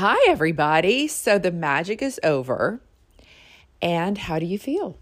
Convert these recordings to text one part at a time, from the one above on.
Hi, everybody. So the magic is over. And how do you feel?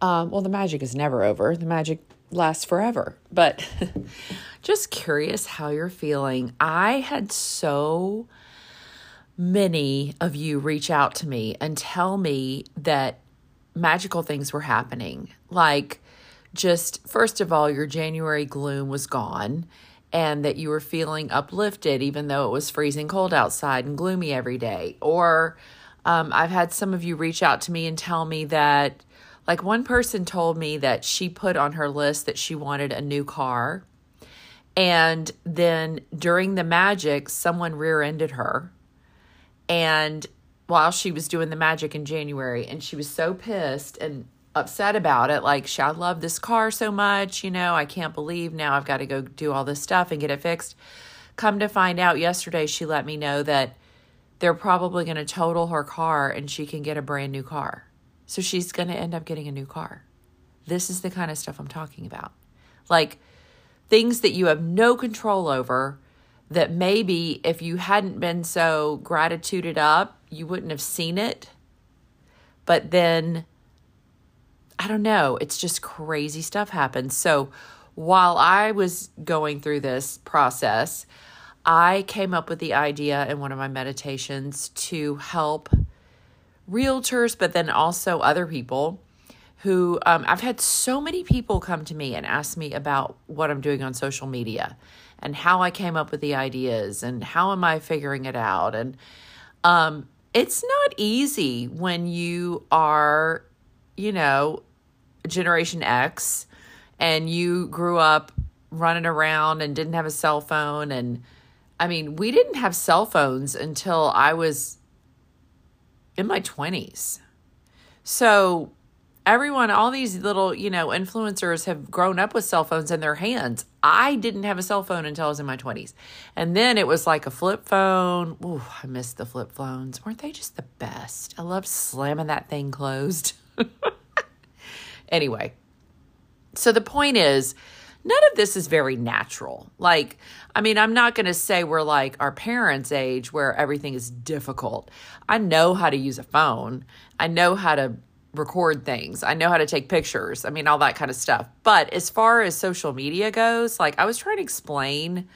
Um, well, the magic is never over, the magic lasts forever. But just curious how you're feeling. I had so many of you reach out to me and tell me that magical things were happening. Like, just first of all, your January gloom was gone and that you were feeling uplifted even though it was freezing cold outside and gloomy every day. Or um, I've had some of you reach out to me and tell me that, like, one person told me that she put on her list that she wanted a new car. And then during the magic, someone rear ended her. And while she was doing the magic in January, and she was so pissed and upset about it. Like, I love this car so much. You know, I can't believe now I've got to go do all this stuff and get it fixed. Come to find out, yesterday she let me know that they're probably going to total her car and she can get a brand new car. So she's going to end up getting a new car. This is the kind of stuff I'm talking about. Like things that you have no control over that maybe if you hadn't been so gratituded up, you wouldn't have seen it. But then I don't know. It's just crazy stuff happens. So while I was going through this process, I came up with the idea in one of my meditations to help realtors, but then also other people who um, I've had so many people come to me and ask me about what I'm doing on social media and how I came up with the ideas and how am I figuring it out. And um, it's not easy when you are, you know, Generation X and you grew up running around and didn't have a cell phone and I mean, we didn't have cell phones until I was in my 20s. So, everyone, all these little, you know, influencers have grown up with cell phones in their hands. I didn't have a cell phone until I was in my 20s. And then it was like a flip phone. Ooh, I missed the flip phones. Weren't they just the best? I loved slamming that thing closed. Anyway, so the point is, none of this is very natural. Like, I mean, I'm not going to say we're like our parents' age where everything is difficult. I know how to use a phone, I know how to record things, I know how to take pictures. I mean, all that kind of stuff. But as far as social media goes, like, I was trying to explain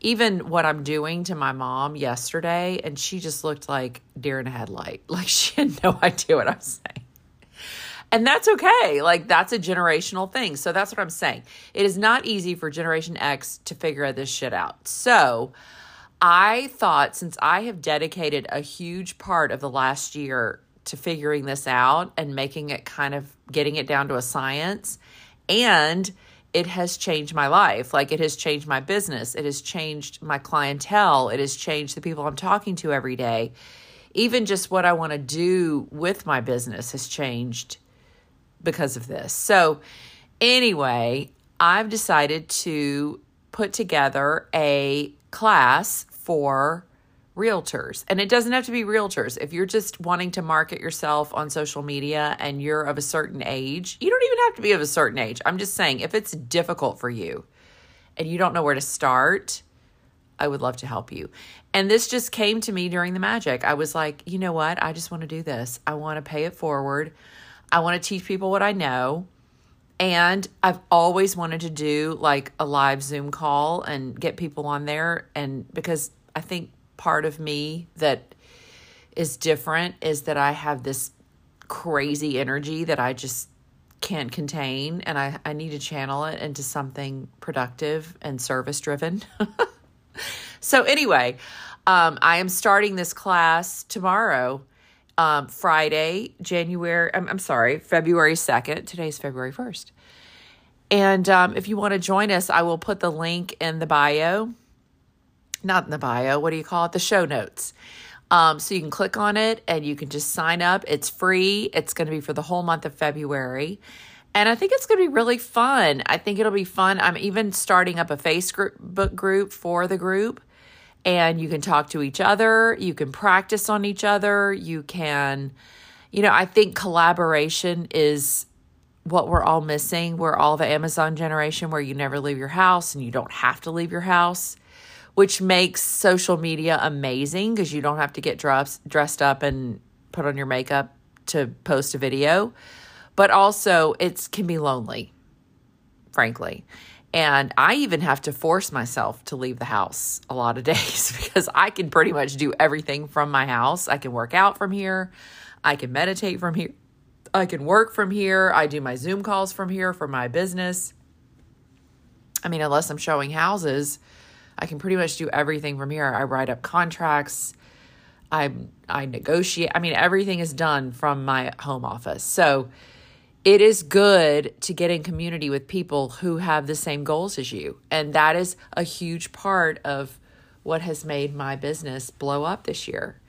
even what I'm doing to my mom yesterday, and she just looked like deer in a headlight. Like, she had no idea what I was saying. And that's okay. Like that's a generational thing. So that's what I'm saying. It is not easy for Generation X to figure this shit out. So I thought since I have dedicated a huge part of the last year to figuring this out and making it kind of getting it down to a science and it has changed my life. Like it has changed my business. It has changed my clientele. It has changed the people I'm talking to every day. Even just what I want to do with my business has changed because of this. So, anyway, I've decided to put together a class for realtors. And it doesn't have to be realtors. If you're just wanting to market yourself on social media and you're of a certain age, you don't even have to be of a certain age. I'm just saying, if it's difficult for you and you don't know where to start, I would love to help you. And this just came to me during the magic. I was like, you know what? I just want to do this. I want to pay it forward. I want to teach people what I know. And I've always wanted to do like a live Zoom call and get people on there. And because I think part of me that is different is that I have this crazy energy that I just can't contain. And I, I need to channel it into something productive and service driven. so, anyway, um, I am starting this class tomorrow um, Friday, January, I'm, I'm sorry, February 2nd. Today's February 1st. And um, if you want to join us, I will put the link in the bio. Not in the bio, what do you call it? The show notes. Um, so you can click on it and you can just sign up. It's free. It's going to be for the whole month of February. And I think it's going to be really fun. I think it'll be fun. I'm even starting up a Facebook group for the group and you can talk to each other, you can practice on each other, you can, you know, I think collaboration is what we're all missing. We're all the Amazon generation where you never leave your house and you don't have to leave your house. which makes social media amazing because you don't have to get dressed dressed up and put on your makeup to post a video. But also, it can be lonely, frankly. And I even have to force myself to leave the house a lot of days because I can pretty much do everything from my house. I can work out from here, I can meditate from here, I can work from here, I do my Zoom calls from here for my business. I mean, unless I'm showing houses, I can pretty much do everything from here. I write up contracts. I I negotiate. I mean, everything is done from my home office. So it is good to get in community with people who have the same goals as you. And that is a huge part of what has made my business blow up this year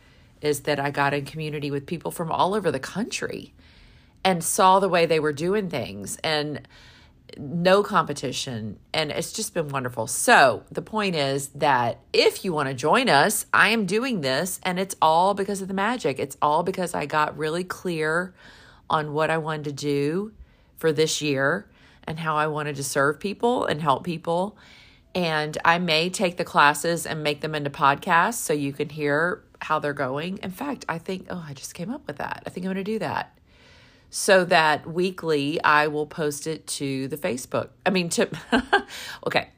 is that I got in community with people from all over the country and saw the way they were doing things and no competition and it's just been wonderful. So, the point is that if you want to join us, I am doing this and it's all because of the magic. It's all because I got really clear on what I wanted to do for this year and how I wanted to serve people and help people. And I may take the classes and make them into podcasts so you can hear how they're going. In fact, I think, oh, I just came up with that. I think I'm going to do that so that weekly I will post it to the Facebook. I mean, to, okay,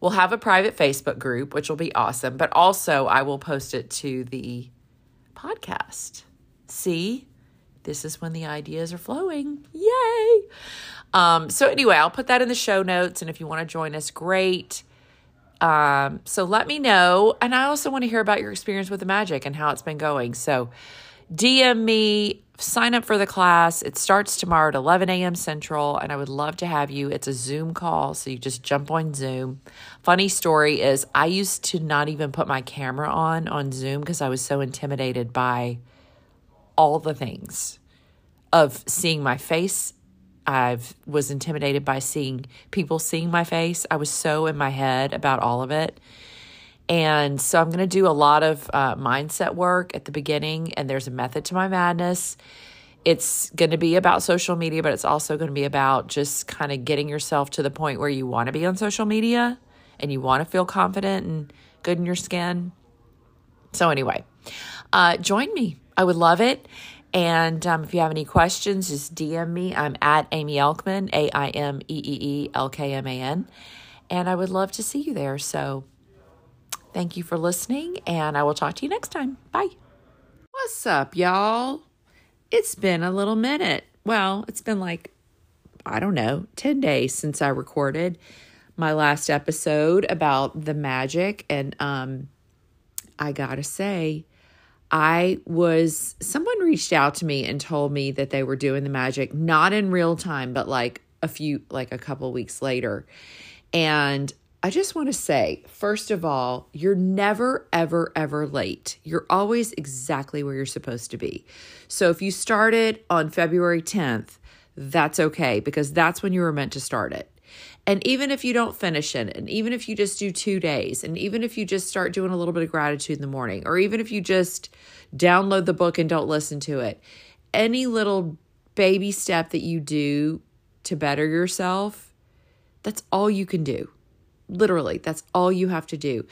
we'll have a private Facebook group, which will be awesome, but also I will post it to the podcast. See? This is when the ideas are flowing. Yay! Um, so, anyway, I'll put that in the show notes. And if you want to join us, great. Um, so, let me know. And I also want to hear about your experience with the magic and how it's been going. So, DM me, sign up for the class. It starts tomorrow at 11 a.m. Central, and I would love to have you. It's a Zoom call, so you just jump on Zoom. Funny story is, I used to not even put my camera on on Zoom because I was so intimidated by all the things of seeing my face. I was intimidated by seeing people seeing my face. I was so in my head about all of it. And so I'm going to do a lot of uh, mindset work at the beginning, and there's a method to my madness. It's going to be about social media, but it's also going to be about just kind of getting yourself to the point where you want to be on social media and you want to feel confident and good in your skin. So, anyway, uh, join me I would love it. And um, if you have any questions, just DM me. I'm at Aimee Elkman, A I M E E E L K M A N. And I would love to see you there. So thank you for listening, and I will talk to you next time. Bye. What's up, y'all? It's been a little minute. Well, it's been like, I don't know, 10 days since I recorded my last episode about the magic. And um, I gotta say, I was, someone reached out to me and told me that they were doing the magic, not in real time, but like a few, like a couple weeks later. And I just want to say, first of all, you're never, ever, ever late. You're always exactly where you're supposed to be. So if you started on February 10th, that's okay because that's when you were meant to start it. And even if you don't finish it, and even if you just do two days, and even if you just start doing a little bit of gratitude in the morning, or even if you just download the book and don't listen to it, any little baby step that you do to better yourself, that's all you can do. Literally, that's all you have to do.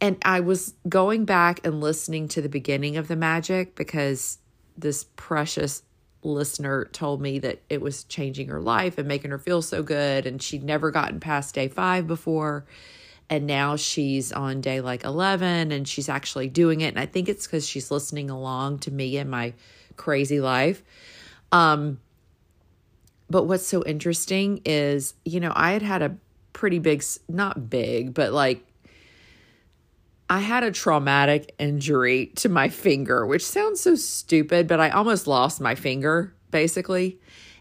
And I was going back and listening to the beginning of the magic because this precious listener told me that it was changing her life and making her feel so good. And she'd never gotten past day five before. And now she's on day like 11 and she's actually doing it. And I think it's because she's listening along to me and my crazy life. Um, but what's so interesting is, you know, I had had a pretty big, not big, but like I had a traumatic injury to my finger, which sounds so stupid, but I almost lost my finger basically.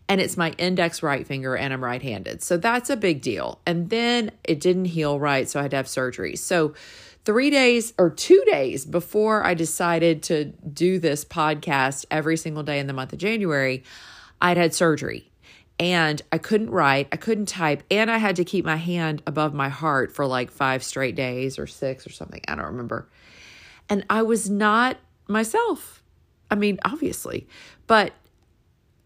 And it's my index right finger, and I'm right handed. So that's a big deal. And then it didn't heal right. So I had to have surgery. So, three days or two days before I decided to do this podcast every single day in the month of January, I'd had surgery and I couldn't write, I couldn't type, and I had to keep my hand above my heart for like five straight days or six or something. I don't remember. And I was not myself. I mean, obviously, but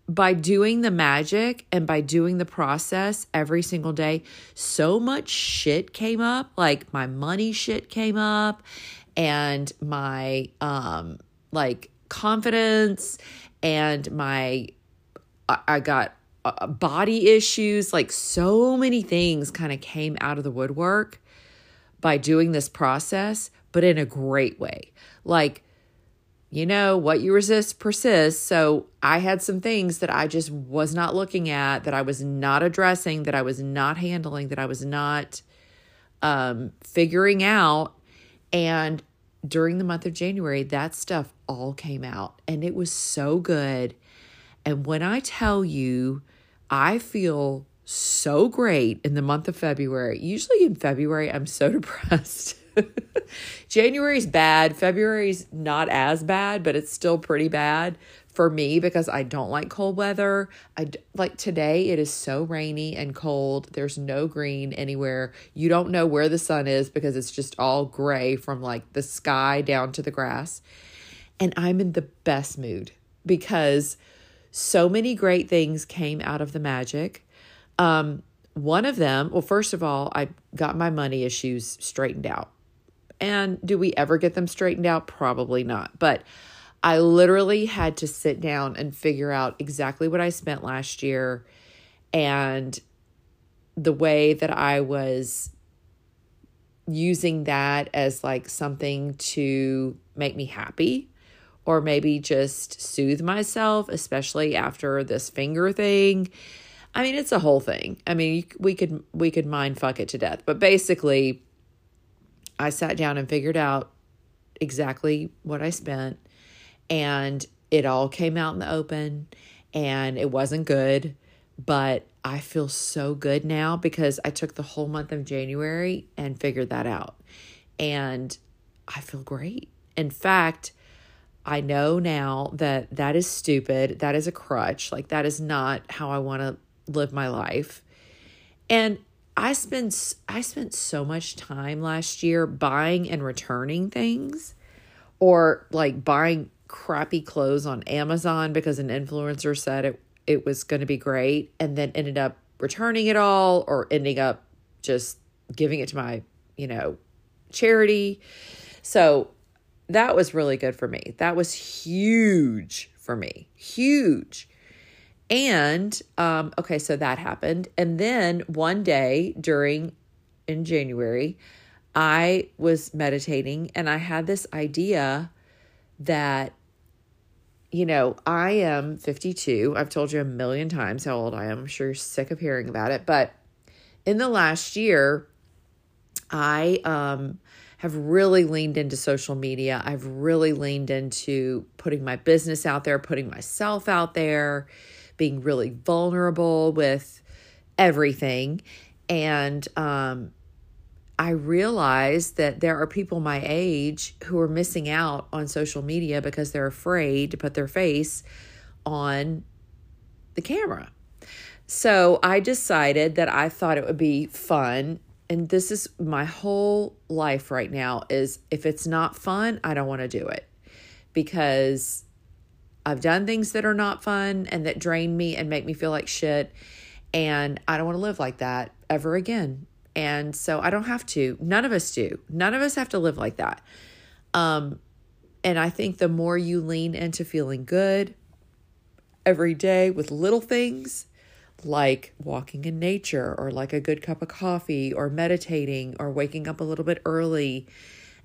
by doing the magic and by doing the process every single day, so much shit came up. Like my money shit came up and my um like confidence and my I, got uh, body issues, like so many things kind of came out of the woodwork by doing this process, but in a great way. Like you know, what you resist persists. So I had some things that I just was not looking at, that I was not addressing, that I was not handling, that I was not um, figuring out. And during the month of January, that stuff all came out and it was so good. And when I tell you, I feel so great in the month of February. Usually in February, I'm so depressed. January's bad. February's not as bad, but it's still pretty bad for me because I don't like cold weather. I like today it is so rainy and cold. There's no green anywhere. You don't know where the sun is because it's just all gray from like the sky down to the grass. And I'm in the best mood because so many great things came out of the magic. Um, one of them, well, first of all, I got my money issues straightened out. And do we ever get them straightened out? Probably not. But I literally had to sit down and figure out exactly what I spent last year and the way that I was using that as like something to make me happy or maybe just soothe myself, especially after this finger thing. I mean, it's a whole thing. I mean, we could we could mind fuck it to death, but basically I sat down and figured out exactly what I spent, and it all came out in the open, and it wasn't good, but I feel so good now because I took the whole month of January and figured that out. And I feel great. In fact, I know now that that is stupid. That is a crutch. Like, that is not how I want to live my life. And I spent I spent so much time last year buying and returning things or like buying crappy clothes on Amazon because an influencer said it it was going to be great and then ended up returning it all or ending up just giving it to my, you know, charity. So that was really good for me. That was huge for me. Huge. And um, okay, so that happened. And then one day during in January, I was meditating and I had this idea that, you know, I am 52. I've told you a million times how old I am. I'm sure you're sick of hearing about it. But in the last year, I um, have really leaned into social media. I've really leaned into putting my business out there, putting myself out there being really vulnerable with everything. And um, I realized that there are people my age who are missing out on social media because they're afraid to put their face on the camera. So I decided that I thought it would be fun and this is my whole life right now is if it's not fun, I don't want to do it because I've done things that are not fun and that drain me and make me feel like shit. And I don't want to live like that ever again. And so I don't have to. None of us do. None of us have to live like that. Um, and I think the more you lean into feeling good every day with little things like walking in nature or like a good cup of coffee or meditating or waking up a little bit early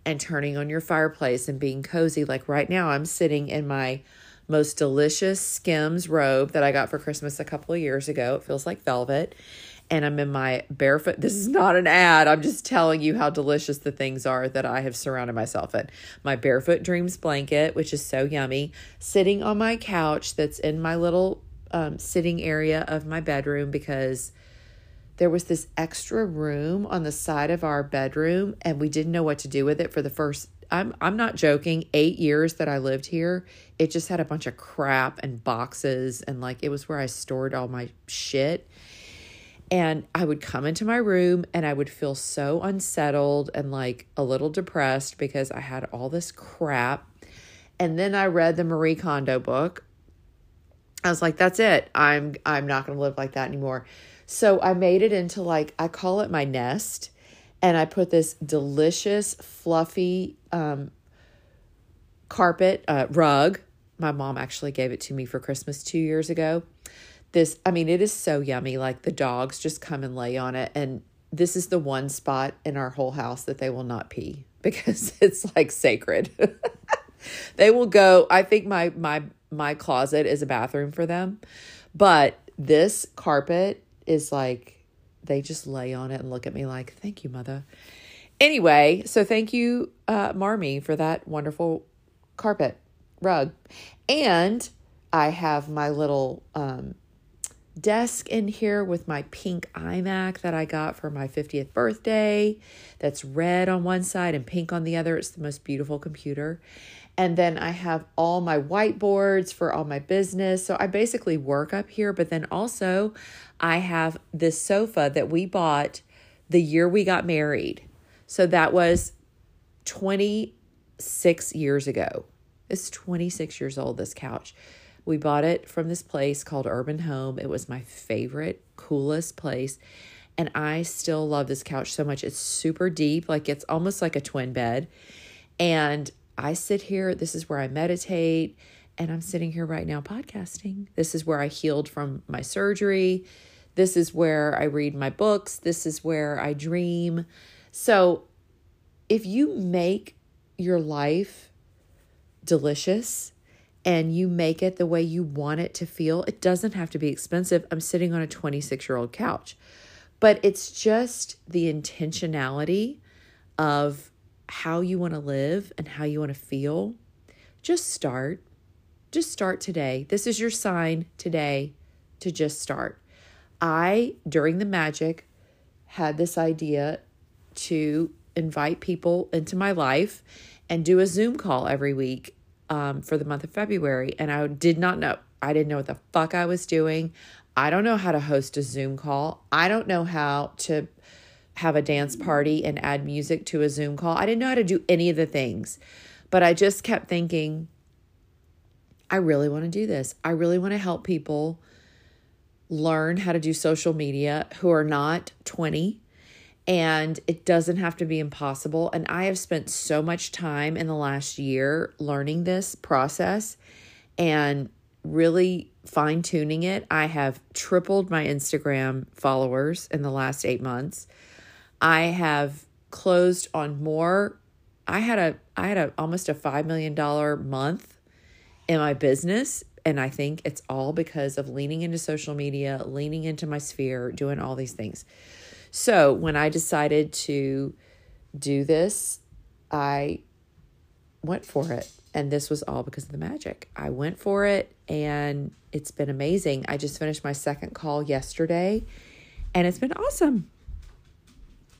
and turning on your fireplace and being cozy. Like right now, I'm sitting in my most delicious Skims robe that I got for Christmas a couple of years ago. It feels like velvet. And I'm in my barefoot. This is not an ad. I'm just telling you how delicious the things are that I have surrounded myself in. My barefoot dreams blanket, which is so yummy, sitting on my couch that's in my little um, sitting area of my bedroom because there was this extra room on the side of our bedroom and we didn't know what to do with it for the first I'm I'm not joking. 8 years that I lived here, it just had a bunch of crap and boxes and like it was where I stored all my shit. And I would come into my room and I would feel so unsettled and like a little depressed because I had all this crap. And then I read the Marie Kondo book I was like, that's it. I'm I'm not going to live like that anymore. So I made it into like I call it my nest and I put this delicious fluffy um carpet uh rug. My mom actually gave it to me for Christmas 2 years ago. This I mean it is so yummy like the dogs just come and lay on it and this is the one spot in our whole house that they will not pee because it's like sacred. they will go I think my my my closet is a bathroom for them. But this carpet is like, they just lay on it and look at me like, thank you, mother. Anyway, so thank you, uh, Marmy, for that wonderful carpet rug. And I have my little um, desk in here with my pink iMac that I got for my 50th birthday. That's red on one side and pink on the other. It's the most beautiful computer. And then I have all my whiteboards for all my business. So I basically work up here, but then also I have this sofa that we bought the year we got married. So that was 26 years ago. It's 26 years old, this couch. We bought it from this place called Urban Home. It was my favorite, coolest place. And I still love this couch so much. It's super deep, like it's almost like a twin bed. And I sit here, this is where I meditate, and I'm sitting here right now podcasting. This is where I healed from my surgery. This is where I read my books. This is where I dream. So, if you make your life delicious and you make it the way you want it to feel, it doesn't have to be expensive. I'm sitting on a 26 year old couch, but it's just the intentionality of how you want to live and how you want to feel, just start. Just start today. This is your sign today to just start. I, during the magic, had this idea to invite people into my life and do a Zoom call every week um, for the month of February. And I did not know. I didn't know what the fuck I was doing. I don't know how to host a Zoom call. I don't know how to have a dance party and add music to a Zoom call. I didn't know how to do any of the things, but I just kept thinking, I really want to do this. I really want to help people learn how to do social media who are not 20 and it doesn't have to be impossible. And I have spent so much time in the last year learning this process and really fine tuning it. I have tripled my Instagram followers in the last eight months. I have closed on more. I had a I had a almost a 5 million dollar month in my business and I think it's all because of leaning into social media, leaning into my sphere, doing all these things. So, when I decided to do this, I went for it. And this was all because of the magic. I went for it and it's been amazing. I just finished my second call yesterday and it's been awesome.